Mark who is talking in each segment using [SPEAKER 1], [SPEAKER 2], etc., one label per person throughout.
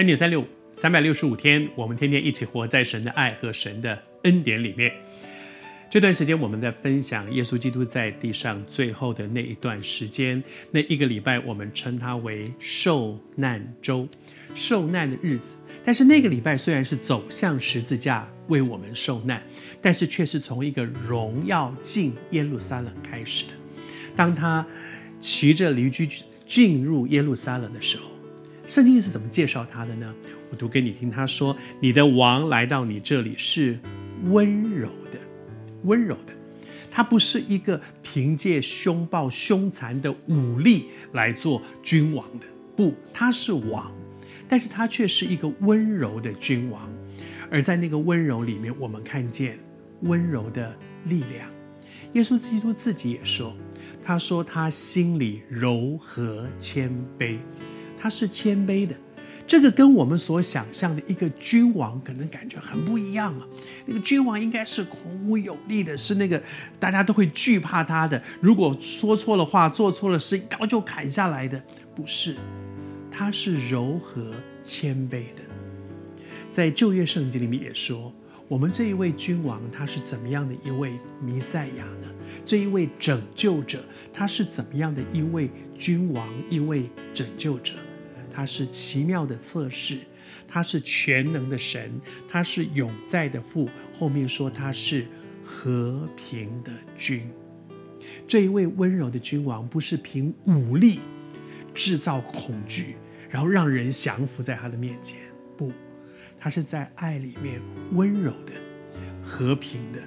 [SPEAKER 1] 恩典三六五，三百六十五天，我们天天一起活在神的爱和神的恩典里面。这段时间，我们在分享耶稣基督在地上最后的那一段时间，那一个礼拜，我们称它为受难周，受难的日子。但是那个礼拜虽然是走向十字架为我们受难，但是却是从一个荣耀进耶路撒冷开始的。当他骑着驴驹进入耶路撒冷的时候，圣经是怎么介绍他的呢？我读给你听。他说：“你的王来到你这里是温柔的，温柔的。他不是一个凭借凶暴凶残的武力来做君王的，不，他是王。”但是他却是一个温柔的君王，而在那个温柔里面，我们看见温柔的力量。耶稣基督自己也说：“他说他心里柔和谦卑，他是谦卑的。”这个跟我们所想象的一个君王可能感觉很不一样啊。那个君王应该是孔武有力的，是那个大家都会惧怕他的。如果说错了话，做错了事，一刀就砍下来的，不是。他是柔和谦卑的，在旧约圣经里面也说，我们这一位君王他是怎么样的一位弥赛亚呢？这一位拯救者他是怎么样的一位君王，一位拯救者？他是奇妙的测试，他是全能的神，他是永在的父。后面说他是和平的君。这一位温柔的君王不是凭武力制造恐惧。然后让人降服在他的面前，不，他是在爱里面温柔的、和平的，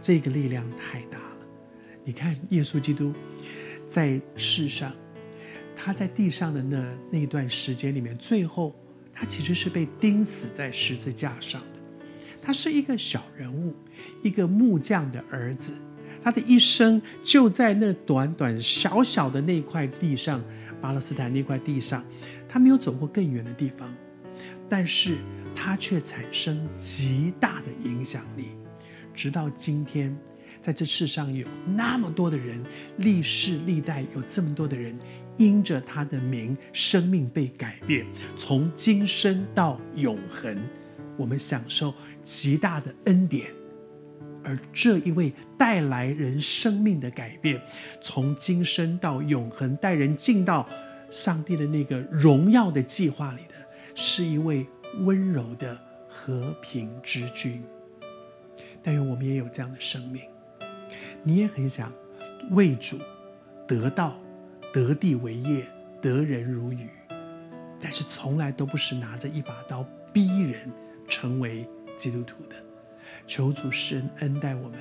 [SPEAKER 1] 这个力量太大了。你看，耶稣基督在世上，他在地上的那那段时间里面，最后他其实是被钉死在十字架上的。他是一个小人物，一个木匠的儿子，他的一生就在那短短小小的那块地上。巴勒斯坦那块地上，他没有走过更远的地方，但是他却产生极大的影响力。直到今天，在这世上有那么多的人，历世历代有这么多的人，因着他的名，生命被改变，从今生到永恒，我们享受极大的恩典。而这一位带来人生命的改变，从今生到永恒，带人进到上帝的那个荣耀的计划里的，是一位温柔的和平之君。但愿我们也有这样的生命，你也很想为主得到、得地为业、得人如鱼，但是从来都不是拿着一把刀逼人成为基督徒的。求主施恩恩待我们，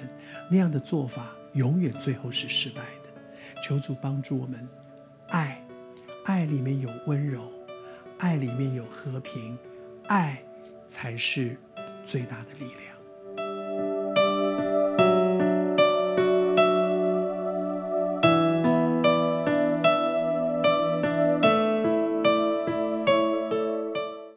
[SPEAKER 1] 那样的做法永远最后是失败的。求主帮助我们，爱，爱里面有温柔，爱里面有和平，爱才是最大的力量。